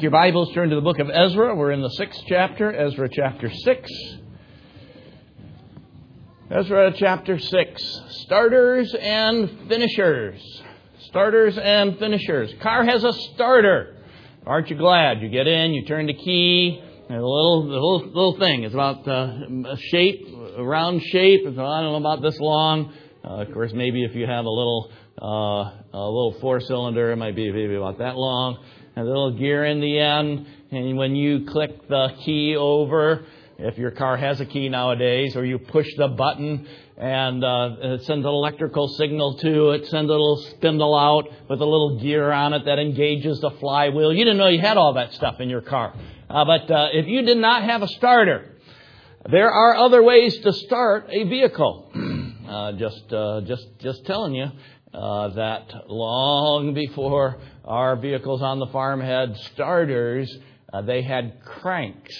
Your Bibles turn to the book of Ezra. We're in the sixth chapter, Ezra chapter 6. Ezra chapter 6. Starters and finishers. Starters and finishers. Car has a starter. Aren't you glad? You get in, you turn the key, and a little, the little, little thing. It's about uh, a shape, a round shape. It's, I don't know, about this long. Uh, of course, maybe if you have a little, uh, a little four cylinder, it might be maybe about that long a little gear in the end, and when you click the key over, if your car has a key nowadays, or you push the button and uh, it sends an electrical signal to it, sends a little spindle out with a little gear on it that engages the flywheel. You didn't know you had all that stuff in your car. Uh, but uh, if you did not have a starter, there are other ways to start a vehicle. Uh, just, uh, just, just telling you uh, that long before our vehicles on the farm had starters, uh, they had cranks.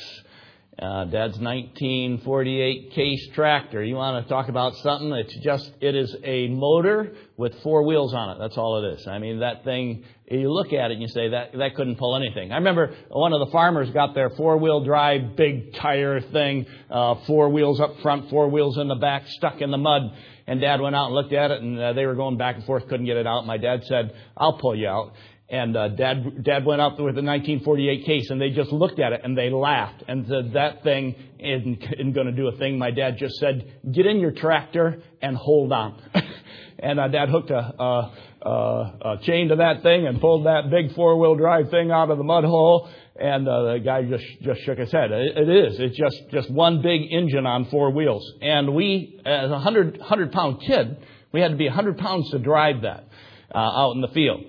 Uh, Dad's 1948 case tractor. You want to talk about something? It's just, it is a motor with four wheels on it. That's all it is. I mean, that thing, you look at it and you say, that, that couldn't pull anything. I remember one of the farmers got their four wheel drive, big tire thing, uh, four wheels up front, four wheels in the back, stuck in the mud. And dad went out and looked at it and uh, they were going back and forth, couldn't get it out. My dad said, I'll pull you out. And uh, dad, dad went up with a 1948 case, and they just looked at it and they laughed and said, "That thing isn't, isn't going to do a thing." My dad just said, "Get in your tractor and hold on." and uh, dad hooked a, a, a, a chain to that thing and pulled that big four-wheel drive thing out of the mud hole. And uh, the guy just just shook his head. It, it is. It's just just one big engine on four wheels. And we, as a hundred hundred pound kid, we had to be a hundred pounds to drive that uh, out in the field.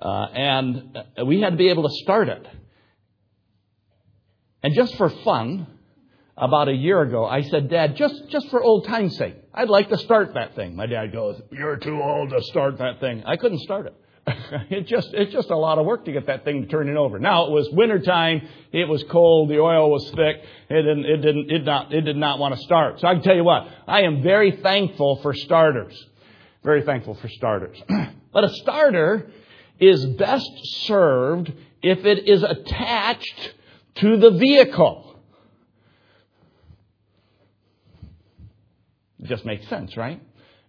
Uh, and uh, we had to be able to start it. And just for fun, about a year ago, I said, Dad, just, just for old time's sake, I'd like to start that thing. My dad goes, You're too old to start that thing. I couldn't start it. it just, it's just a lot of work to get that thing turning over. Now it was wintertime. It was cold. The oil was thick. It didn't, it didn't, it not, it did not want to start. So I can tell you what, I am very thankful for starters. Very thankful for starters. but a starter is best served if it is attached to the vehicle. It just makes sense, right?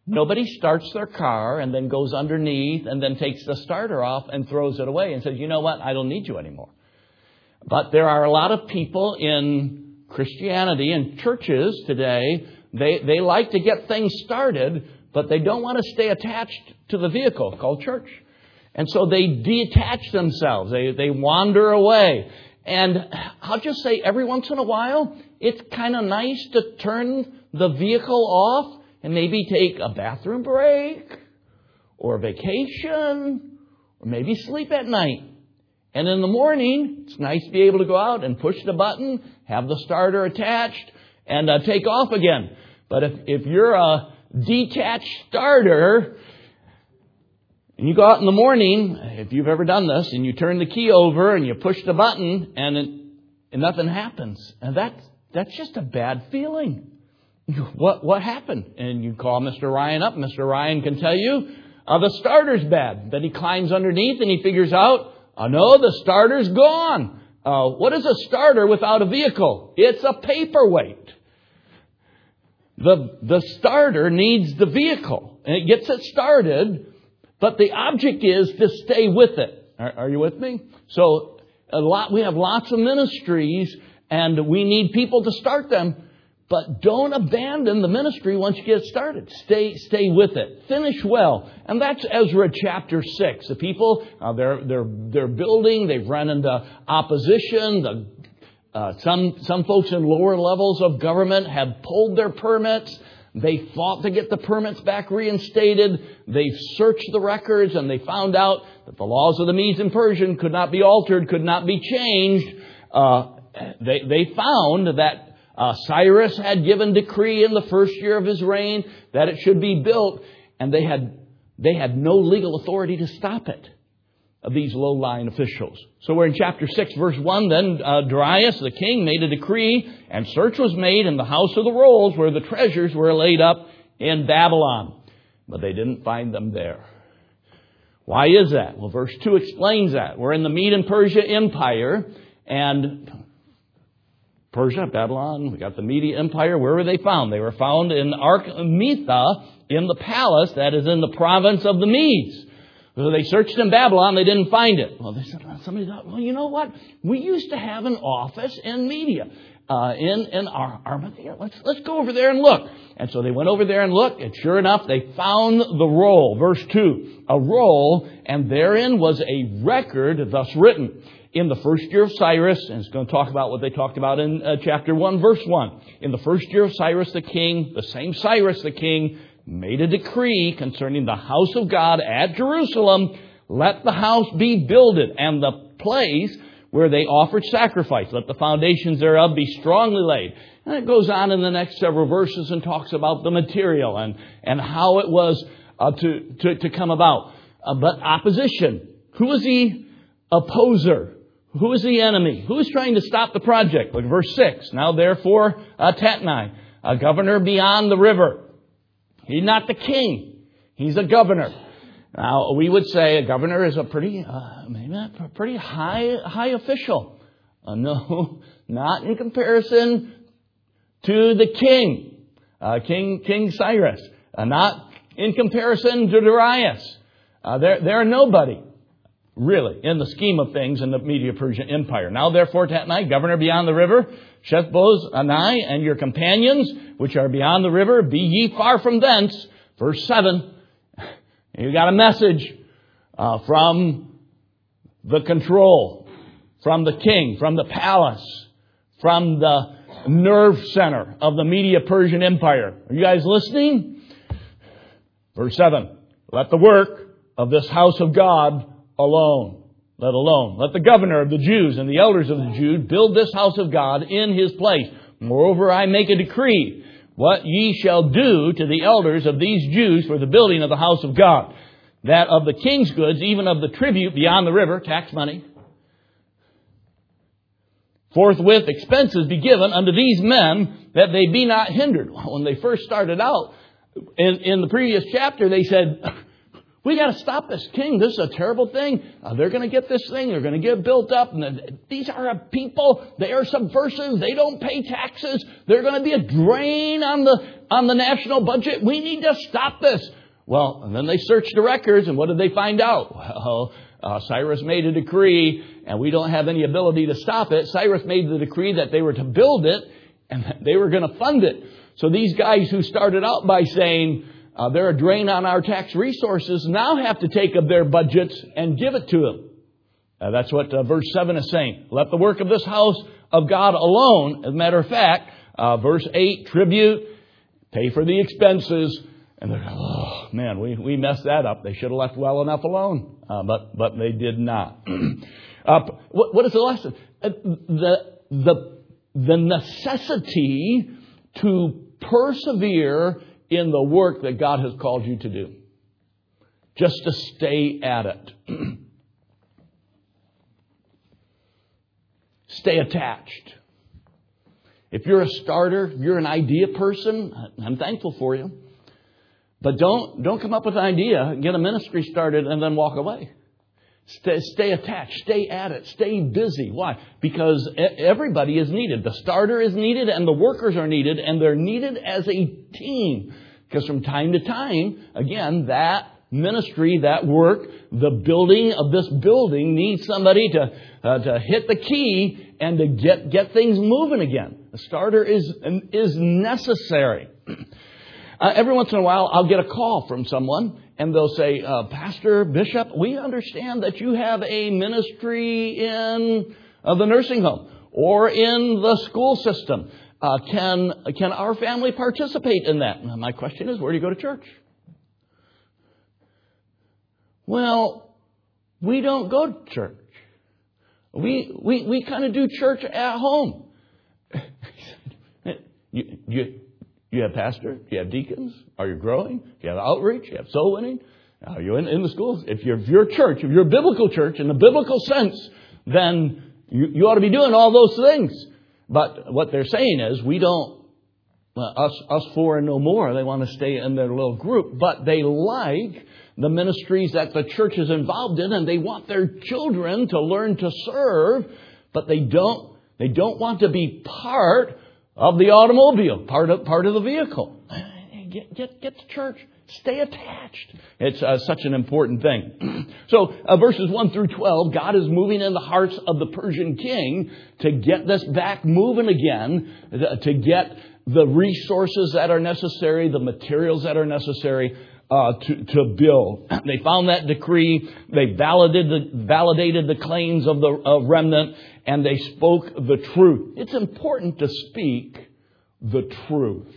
Nobody starts their car and then goes underneath and then takes the starter off and throws it away and says, you know what, I don't need you anymore. But there are a lot of people in Christianity and churches today, they, they like to get things started, but they don't want to stay attached to the vehicle called church. And so they detach themselves. They, they wander away. And I'll just say every once in a while, it's kind of nice to turn the vehicle off and maybe take a bathroom break or a vacation or maybe sleep at night. And in the morning, it's nice to be able to go out and push the button, have the starter attached, and uh, take off again. But if, if you're a detached starter, and you go out in the morning, if you've ever done this, and you turn the key over and you push the button and, it, and nothing happens. And that's, that's just a bad feeling. What, what happened? And you call Mr. Ryan up. Mr. Ryan can tell you, uh, the starter's bad. Then he climbs underneath and he figures out, oh no, the starter's gone. Uh, what is a starter without a vehicle? It's a paperweight. The, the starter needs the vehicle. And it gets it started, but the object is to stay with it. Are, are you with me? So a lot, we have lots of ministries and we need people to start them. But don't abandon the ministry once you get started. Stay, stay with it. Finish well. And that's Ezra chapter 6. The people, uh, they're, they're, they're building, they've run into opposition. The, uh, some, some folks in lower levels of government have pulled their permits. They fought to get the permits back reinstated. They searched the records and they found out that the laws of the Medes and Persian could not be altered, could not be changed. Uh, they, they found that uh, Cyrus had given decree in the first year of his reign that it should be built, and they had, they had no legal authority to stop it of these low-lying officials. So we're in chapter 6, verse 1. Then uh, Darius, the king, made a decree, and search was made in the house of the rolls where the treasures were laid up in Babylon. But they didn't find them there. Why is that? Well, verse 2 explains that. We're in the Mede and Persia Empire, and Persia, Babylon, we got the Media Empire. Where were they found? They were found in Achmetha in the palace that is in the province of the Medes. So they searched in Babylon, they didn't find it. Well, they said, somebody thought, well, you know what? We used to have an office in Media, uh, in, in Ar- Armenia. Let's, let's go over there and look. And so they went over there and looked, and sure enough, they found the roll. Verse 2. A roll, and therein was a record thus written in the first year of Cyrus, and it's going to talk about what they talked about in uh, chapter 1, verse 1. In the first year of Cyrus the king, the same Cyrus the king, made a decree concerning the house of God at Jerusalem. Let the house be builded, and the place where they offered sacrifice, let the foundations thereof be strongly laid. And it goes on in the next several verses and talks about the material and, and how it was uh, to, to, to come about. Uh, but opposition. Who was the opposer? Who is the enemy? Who is trying to stop the project? Look verse 6. Now therefore, uh, Tatnai, a governor beyond the river. He's not the king. He's a governor. Now, we would say a governor is a pretty, uh, maybe a pretty high, high official. Uh, no, not in comparison to the king, uh, King, King Cyrus. Uh, not in comparison to Darius. Uh, they're, they're nobody really, in the scheme of things in the Media Persian Empire. Now therefore, Tatnai, governor beyond the river, Shetharboznai, and your companions, which are beyond the river, be ye far from thence. Verse 7, you got a message uh, from the control, from the king, from the palace, from the nerve center of the Media Persian Empire. Are you guys listening? Verse 7, let the work of this house of God alone. Let alone. Let the governor of the Jews and the elders of the Jews build this house of God in his place. Moreover, I make a decree what ye shall do to the elders of these Jews for the building of the house of God. That of the king's goods, even of the tribute beyond the river, tax money, forthwith expenses be given unto these men that they be not hindered. When they first started out, in, in the previous chapter, they said, we got to stop this king. This is a terrible thing. Uh, they're going to get this thing. They're going to get built up. And these are a people. They are subversive. They don't pay taxes. They're going to be a drain on the on the national budget. We need to stop this. Well, and then they searched the records, and what did they find out? Well, uh, Cyrus made a decree, and we don't have any ability to stop it. Cyrus made the decree that they were to build it, and they were going to fund it. So these guys who started out by saying, uh, they're a drain on our tax resources, now have to take of their budgets and give it to them. Uh, that's what uh, verse 7 is saying. Let the work of this house of God alone, as a matter of fact, uh, verse 8, tribute, pay for the expenses. And they're, oh man, we, we messed that up. They should have left well enough alone. Uh, but, but they did not. Uh, what, what is the lesson? the, the, the necessity to persevere in the work that God has called you to do. Just to stay at it. stay attached. If you're a starter, you're an idea person, I'm thankful for you. But don't, don't come up with an idea, get a ministry started, and then walk away. Stay, stay, attached. Stay at it. Stay busy. Why? Because everybody is needed. The starter is needed and the workers are needed and they're needed as a team. Because from time to time, again, that ministry, that work, the building of this building needs somebody to, uh, to hit the key and to get, get things moving again. A starter is, is necessary. Uh, every once in a while, I'll get a call from someone and they'll say, uh, Pastor, Bishop, we understand that you have a ministry in uh, the nursing home or in the school system. Uh, can, can our family participate in that? my question is, where do you go to church? Well, we don't go to church. We, we, we kind of do church at home. you, you, you have pastor? Do you have deacons? Are you growing? Do you have outreach? Do you have soul winning? Are you in, in the schools? If you're, if you're a church, if you're a biblical church in the biblical sense, then you, you ought to be doing all those things. But what they're saying is we don't, us, us four and no more. They want to stay in their little group, but they like the ministries that the church is involved in and they want their children to learn to serve, but they don't, they don't want to be part of the automobile, part of, part of the vehicle. Get, get, get to church. Stay attached. It's uh, such an important thing. so, uh, verses 1 through 12, God is moving in the hearts of the Persian king to get this back moving again, to get the resources that are necessary, the materials that are necessary uh, to, to build. They found that decree. They validated the, validated the claims of the remnant, and they spoke the truth. It's important to speak the truth.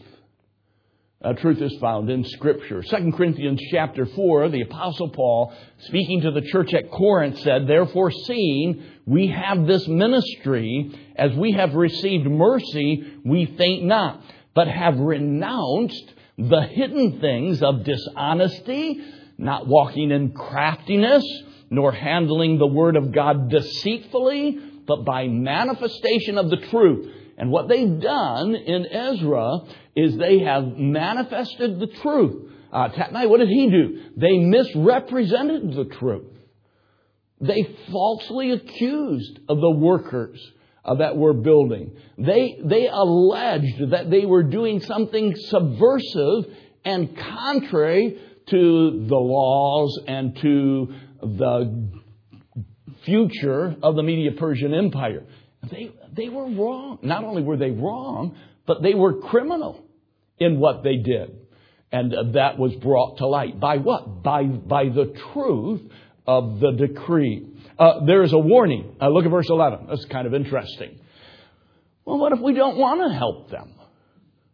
Uh, truth is found in Scripture. 2 Corinthians chapter 4, the Apostle Paul, speaking to the church at Corinth, said, Therefore, seeing we have this ministry, as we have received mercy, we faint not, but have renounced the hidden things of dishonesty, not walking in craftiness, nor handling the word of God deceitfully, but by manifestation of the truth. And what they've done in Ezra is they have manifested the truth. Uh, Tatnai, what did he do? They misrepresented the truth. They falsely accused of the workers uh, that were building. They, they alleged that they were doing something subversive and contrary to the laws and to the future of the Media Persian Empire. They, they were wrong. Not only were they wrong, but they were criminal in what they did. And that was brought to light. By what? By, by the truth of the decree. Uh, there is a warning. Uh, look at verse 11. That's kind of interesting. Well, what if we don't want to help them?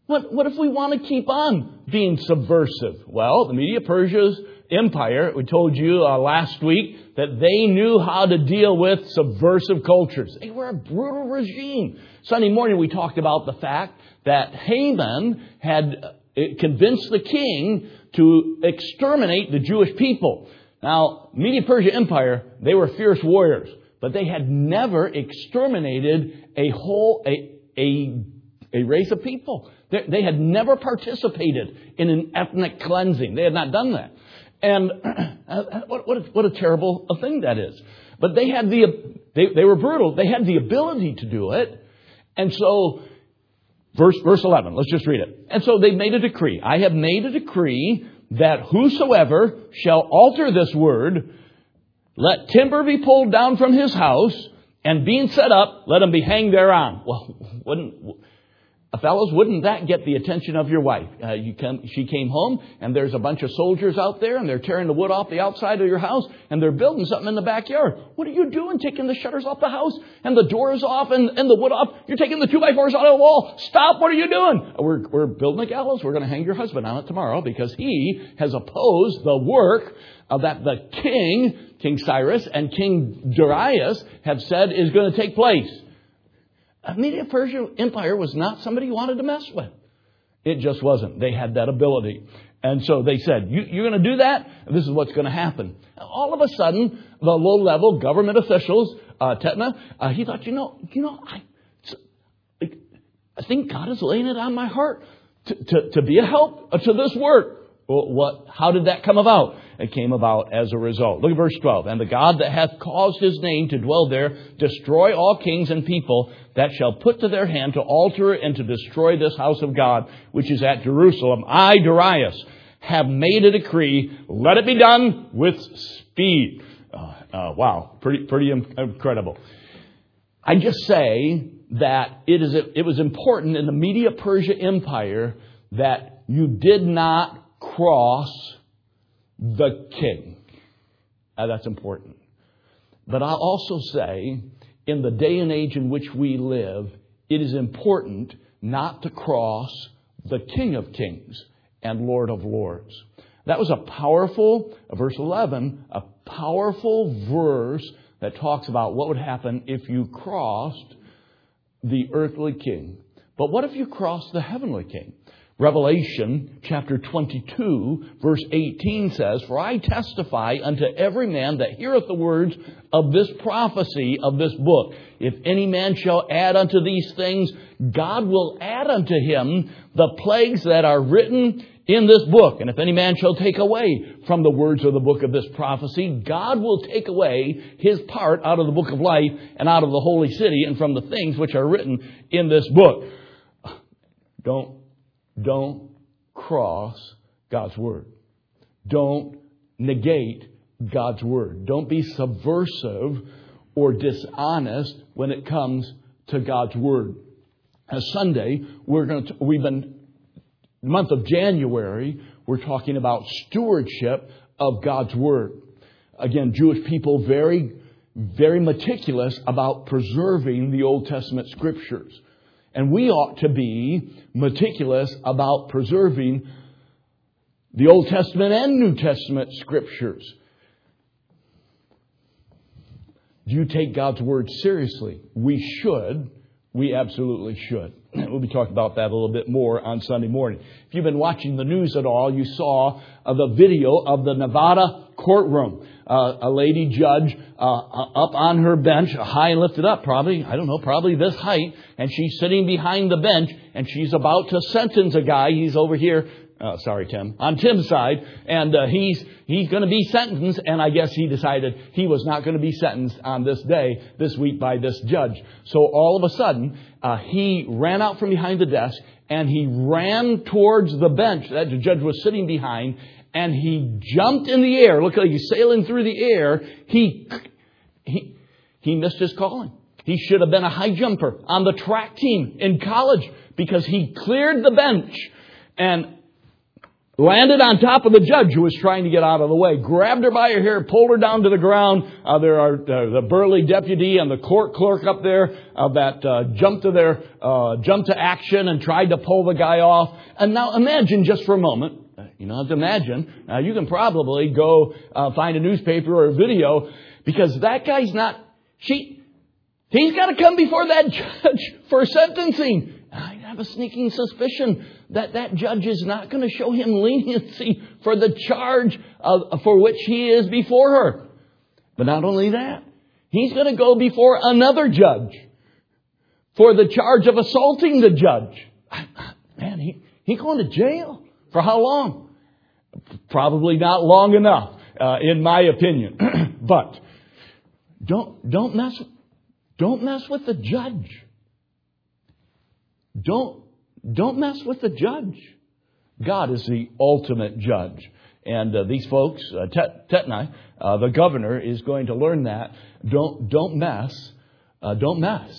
What, what if we want to keep on being subversive? Well, the Media Persia's empire, we told you uh, last week that they knew how to deal with subversive cultures. They were a brutal regime. Sunday morning we talked about the fact that Haman had uh, convinced the king to exterminate the Jewish people. Now, Media Persia Empire, they were fierce warriors, but they had never exterminated a whole, a, a, a race of people. They, they had never participated in an ethnic cleansing. They had not done that. And what, what, a, what a terrible thing that is. But they had the, they, they were brutal. They had the ability to do it. And so, verse, verse 11, let's just read it. And so they made a decree. I have made a decree that whosoever shall alter this word, let timber be pulled down from his house, and being set up, let him be hanged thereon. Well, wouldn't, fellows, wouldn't that get the attention of your wife? Uh, you come, she came home, and there's a bunch of soldiers out there, and they're tearing the wood off the outside of your house, and they're building something in the backyard. What are you doing? Taking the shutters off the house, and the doors off, and, and the wood off? You're taking the two by fours out of the wall. Stop! What are you doing? We're, we're building a gallows. We're going to hang your husband on it tomorrow because he has opposed the work of that the king, King Cyrus, and King Darius have said is going to take place. The Media Persia Empire was not somebody you wanted to mess with. It just wasn't. They had that ability. And so they said, you, are going to do that? This is what's going to happen. All of a sudden, the low level government officials, uh, Tetna, uh, he thought, you know, you know, I, I think God is laying it on my heart to, to, to be a help to this work. Well, what, how did that come about? It came about as a result. Look at verse 12. And the God that hath caused his name to dwell there, destroy all kings and people that shall put to their hand to alter and to destroy this house of God, which is at Jerusalem. I, Darius, have made a decree. Let it be done with speed. Uh, uh, wow. Pretty, pretty incredible. I just say that it is, it was important in the Media Persia Empire that you did not cross the king. Uh, that's important. But I'll also say, in the day and age in which we live, it is important not to cross the King of Kings and Lord of Lords. That was a powerful, verse 11, a powerful verse that talks about what would happen if you crossed the earthly king. But what if you crossed the heavenly king? Revelation chapter 22 verse 18 says, For I testify unto every man that heareth the words of this prophecy of this book. If any man shall add unto these things, God will add unto him the plagues that are written in this book. And if any man shall take away from the words of the book of this prophecy, God will take away his part out of the book of life and out of the holy city and from the things which are written in this book. Don't don't cross God's Word. Don't negate God's Word. Don't be subversive or dishonest when it comes to God's Word. As Sunday, we're going to, we've been, the month of January, we're talking about stewardship of God's Word. Again, Jewish people very, very meticulous about preserving the Old Testament scriptures. And we ought to be meticulous about preserving the Old Testament and New Testament scriptures. Do you take God's Word seriously? We should. We absolutely should. We'll be talking about that a little bit more on Sunday morning. If you've been watching the news at all, you saw uh, the video of the Nevada courtroom uh, a lady judge uh, up on her bench, high and lifted up, probably, I don't know, probably this height, and she's sitting behind the bench, and she's about to sentence a guy. He's over here, uh, sorry, Tim, on Tim's side, and uh, he's he's going to be sentenced, and I guess he decided he was not going to be sentenced on this day, this week, by this judge. So all of a sudden, uh, he ran out from behind the desk, and he ran towards the bench that the judge was sitting behind, and he jumped in the air. Look like he's sailing through the air. He, he, he missed his calling. He should have been a high jumper on the track team in college because he cleared the bench and landed on top of the judge who was trying to get out of the way, grabbed her by her hair, pulled her down to the ground. Uh, there are uh, the burly deputy and the court clerk up there uh, that uh, jumped to their uh, jumped to action and tried to pull the guy off. And now imagine just for a moment you don't have to imagine. Uh, you can probably go uh, find a newspaper or a video because that guy's not. She, he's got to come before that judge for sentencing. Have a sneaking suspicion that that judge is not going to show him leniency for the charge of, for which he is before her. But not only that, he's going to go before another judge for the charge of assaulting the judge. Man, he, he going to jail. For how long? Probably not long enough, uh, in my opinion. but don't don't mess don't mess with the judge. Don't don't mess with the judge. God is the ultimate judge. And uh, these folks, uh, Tatnai, uh, the governor, is going to learn that. Don't don't mess. Uh, don't mess.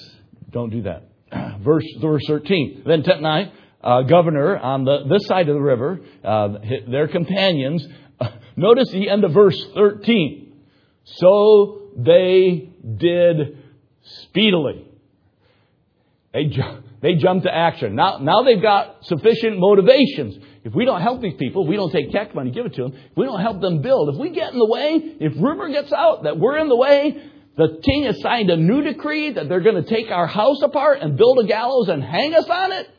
Don't do that. verse verse thirteen. Then Tatnai uh, governor on the, this side of the river, uh, their companions. Notice the end of verse 13. So they did speedily. Ju- they jump to action. Now, now they've got sufficient motivations. If we don't help these people, if we don't take tax money, give it to them. If we don't help them build, if we get in the way, if rumor gets out that we're in the way, the king has signed a new decree that they're going to take our house apart and build a gallows and hang us on it.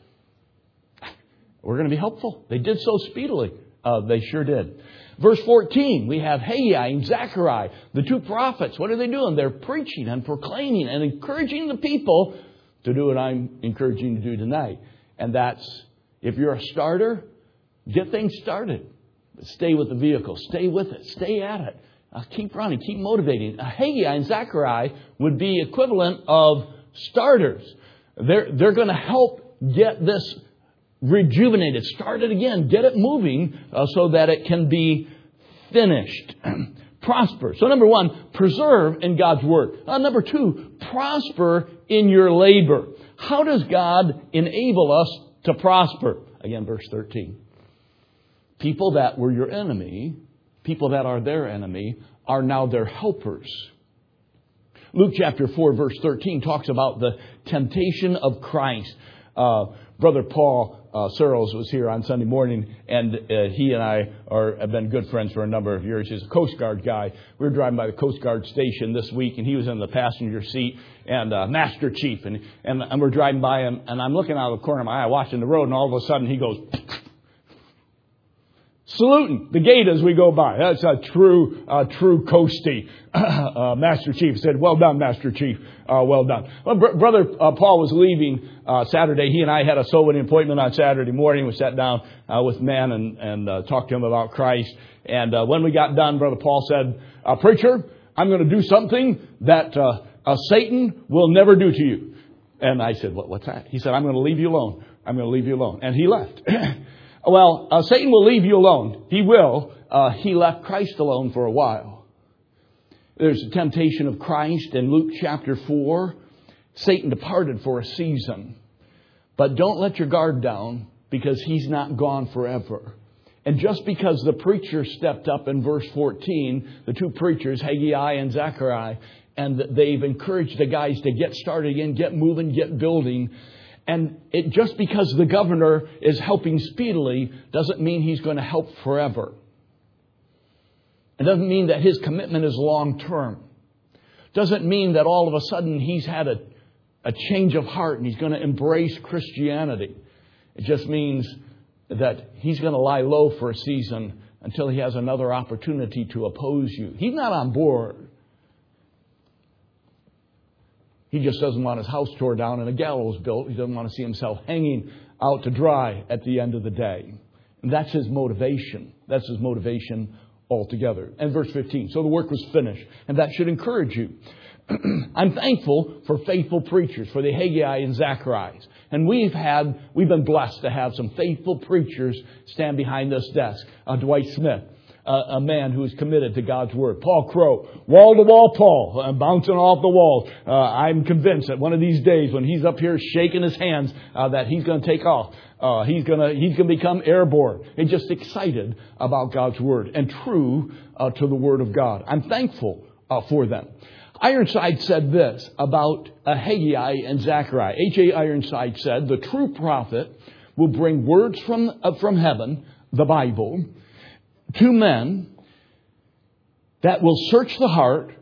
We're going to be helpful. They did so speedily. Uh, they sure did. Verse 14, we have Haggai and Zechariah, the two prophets. What are they doing? They're preaching and proclaiming and encouraging the people to do what I'm encouraging you to do tonight. And that's, if you're a starter, get things started. Stay with the vehicle. Stay with it. Stay at it. Uh, keep running. Keep motivating. Uh, Haggai and Zechariah would be equivalent of starters. They're, they're going to help get this rejuvenated, start it again, get it moving uh, so that it can be finished. prosper. So number one, preserve in God's Word. Uh, number two, prosper in your labor. How does God enable us to prosper? Again, verse 13. People that were your enemy, people that are their enemy, are now their helpers. Luke chapter 4, verse 13 talks about the temptation of Christ. Uh, Brother Paul uh, Searles was here on Sunday morning, and uh, he and I are, have been good friends for a number of years. He's a Coast Guard guy. We were driving by the Coast Guard station this week, and he was in the passenger seat, and uh, Master Chief, and, and, and we're driving by him, and I'm looking out of the corner of my eye, watching the road, and all of a sudden he goes, saluting the gate as we go by. That's a true, uh, true coastie. uh, Master Chief said, "Well done, Master Chief. Uh, well done." Well, br- brother uh, Paul was leaving uh, Saturday. He and I had a soul winning appointment on Saturday morning. We sat down uh, with men and and talked to him about Christ. And when we got done, brother Paul said, "Preacher, I'm going to do something that Satan will never do to you." And I said, what, "What's that?" He said, "I'm going to leave you alone. I'm going to leave you alone." And he left. Well, uh, Satan will leave you alone. He will. Uh, he left Christ alone for a while. There's a temptation of Christ in Luke chapter 4. Satan departed for a season. But don't let your guard down because he's not gone forever. And just because the preacher stepped up in verse 14, the two preachers, Haggai and Zechariah, and they've encouraged the guys to get started again, get moving, get building, and it, just because the governor is helping speedily doesn't mean he's going to help forever. It doesn't mean that his commitment is long term. Doesn't mean that all of a sudden he's had a, a change of heart and he's going to embrace Christianity. It just means that he's going to lie low for a season until he has another opportunity to oppose you. He's not on board. He just doesn't want his house tore down and a gallows built. He doesn't want to see himself hanging out to dry at the end of the day. And that's his motivation. That's his motivation altogether. And verse 15. So the work was finished. And that should encourage you. I'm thankful for faithful preachers, for the Haggai and Zechariahs. And we've had, we've been blessed to have some faithful preachers stand behind this desk. Uh, Dwight Smith, a, man who is committed to God's Word. Paul Crow, wall to wall Paul, uh, bouncing off the wall. Uh, I'm convinced that one of these days when he's up here shaking his hands, uh, that he's going to take off. Uh, he's gonna he's gonna become airborne and just excited about God's word and true uh, to the word of God. I'm thankful uh, for them. Ironside said this about Haggai and Zechariah. H.A. Ironside said, The true prophet will bring words from, from heaven, the Bible, two men that will search the heart,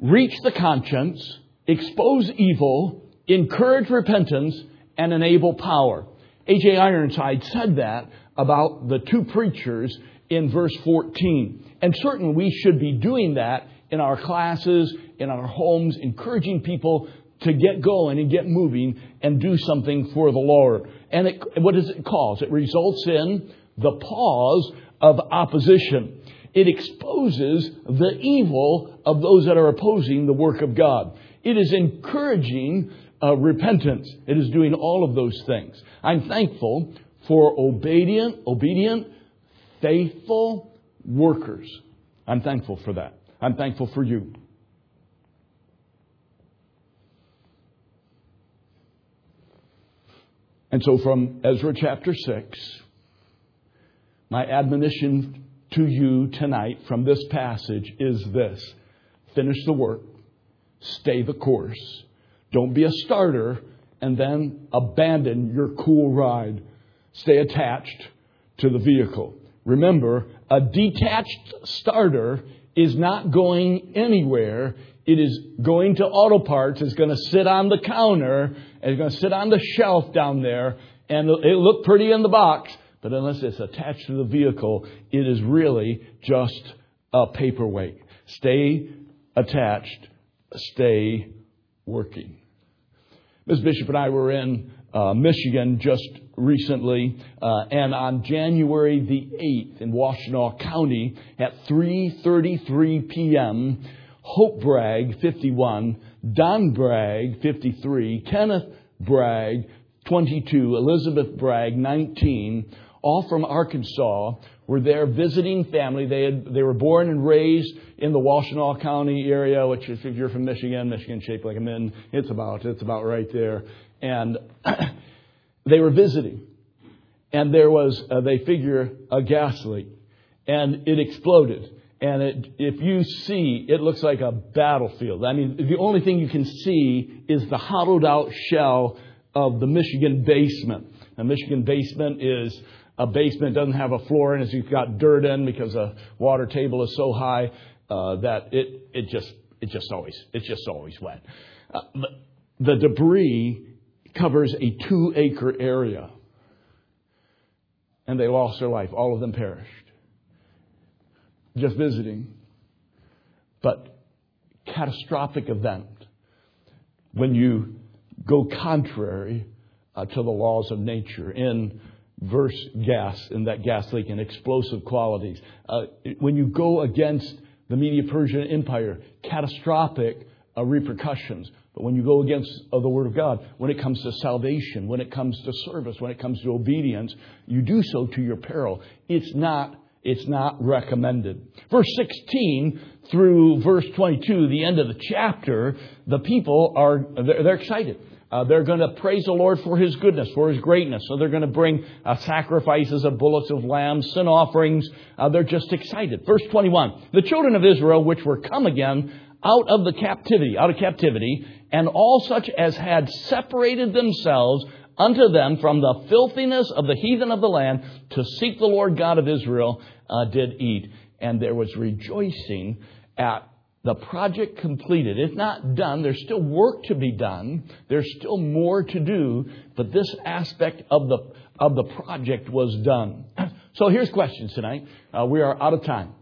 reach the conscience, expose evil, encourage repentance, and enable power. A.J. Ironside said that about the two preachers in verse 14. And certainly we should be doing that in our classes, in our homes, encouraging people to get going and get moving and do something for the Lord. And it, what does it cause? It results in the pause of opposition. It exposes the evil of those that are opposing the work of God. It is encouraging uh, repentance. It is doing all of those things. I'm thankful for obedient, obedient, faithful workers. I'm thankful for that. I'm thankful for you. And so from Ezra chapter 6, my admonition to you tonight from this passage is this finish the work, stay the course. Don't be a starter and then abandon your cool ride. Stay attached to the vehicle. Remember, a detached starter is not going anywhere. It is going to auto parts. It's going to sit on the counter. It's going to sit on the shelf down there and it'll look pretty in the box but unless it's attached to the vehicle, it is really just a paperweight. Stay attached, stay working. Ms. Bishop and I were in uh, Michigan just recently, uh, and on January the 8th in Washtenaw County at 3:33 p.m., Hope Bragg 51, Don Bragg 53, Kenneth Bragg 22, Elizabeth Bragg 19 all from Arkansas, were there visiting family. They, had, they were born and raised in the Washtenaw County area, which if you're from Michigan, Michigan shaped like a min, it's about, it's about right there. And they were visiting. And there was, uh, they figure, a gas leak. And it exploded. And it, if you see, it looks like a battlefield. I mean, the only thing you can see is the hollowed out shell of the Michigan basement. The Michigan basement is a basement doesn't have a floor in it, you've got dirt in because the water table is so high uh, that it it just it just always it's just always wet. Uh, the debris covers a two acre area, and they lost their life. All of them perished. just visiting, but catastrophic event when you go contrary uh, to the laws of nature in verse gas, in that gas leak and explosive qualities. Uh, when you go against the Media Persian Empire, catastrophic uh, repercussions. But when you go against uh, the Word of God, when it comes to salvation, when it comes to service, when it comes to obedience, you do so to your peril. It's not it's not recommended. Verse 16 through verse 22, the end of the chapter, the people are, they're, they're excited. Uh, they're going to praise the Lord for His goodness, for His greatness. So they're going to bring uh, sacrifices of bullocks of lambs, sin offerings. Uh, they're just excited. Verse 21. The children of Israel, which were come again out of the captivity, out of captivity, and all such as had separated themselves unto them from the filthiness of the heathen of the land to seek the Lord God of Israel, uh, did eat. And there was rejoicing at the project completed. It's not done. There's still work to be done. There's still more to do, but this aspect of the, of the project was done. So here's questions tonight. Uh, we are out of time.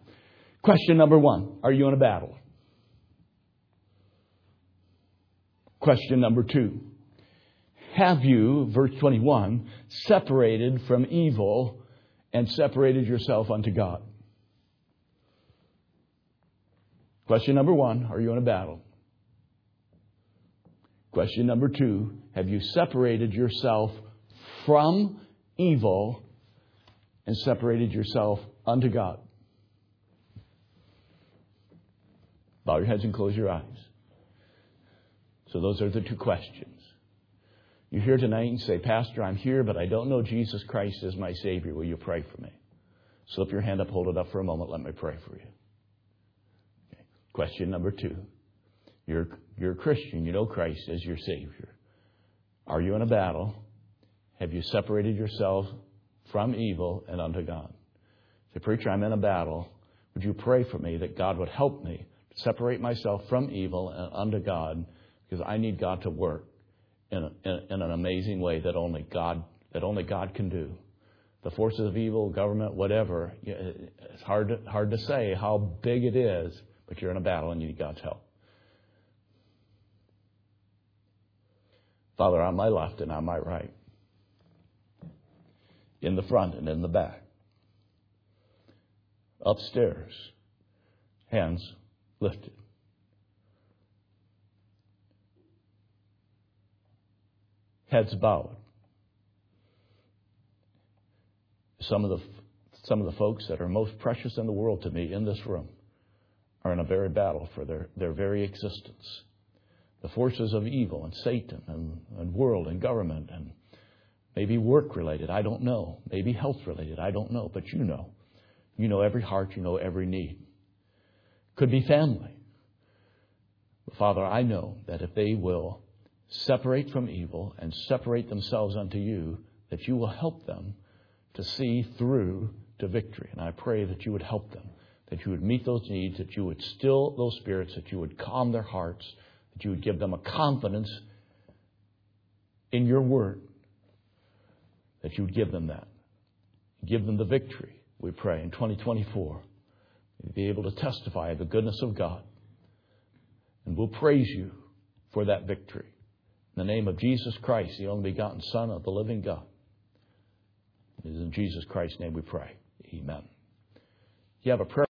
Question number one Are you in a battle? Question number two Have you, verse 21, separated from evil and separated yourself unto God? Question number one Are you in a battle? Question number two Have you separated yourself from evil and separated yourself unto God? Bow your heads and close your eyes. So, those are the two questions. You're here tonight and say, Pastor, I'm here, but I don't know Jesus Christ as my Savior. Will you pray for me? Slip your hand up, hold it up for a moment. Let me pray for you. Question number two. You're, you're a Christian. You know Christ as your Savior. Are you in a battle? Have you separated yourself from evil and unto God? Say, Preacher, I'm in a battle. Would you pray for me that God would help me to separate myself from evil and unto God because I need God to work in, in, in an amazing way that only God, that only God can do the forces of evil, government, whatever, it's hard to, hard to say how big it is but you're in a battle and you need God's help. Father, on my left and on my right, in the front and in the back, upstairs, hands lifted. Heads bowed. Some of the some of the folks that are most precious in the world to me in this room are in a very battle for their, their very existence. The forces of evil and Satan and, and world and government and maybe work related, I don't know. Maybe health related, I don't know. But you know. You know every heart, you know every need. Could be family. But Father, I know that if they will separate from evil and separate themselves unto you, that you will help them to see through to victory. And I pray that you would help them that you would meet those needs, that you would still those spirits, that you would calm their hearts, that you would give them a confidence in your word, that you would give them that. Give them the victory, we pray, in 2024. Be able to testify of the goodness of God. And we'll praise you for that victory. In the name of Jesus Christ, the only begotten Son of the living God. It is in Jesus Christ's name we pray. Amen. You have a prayer.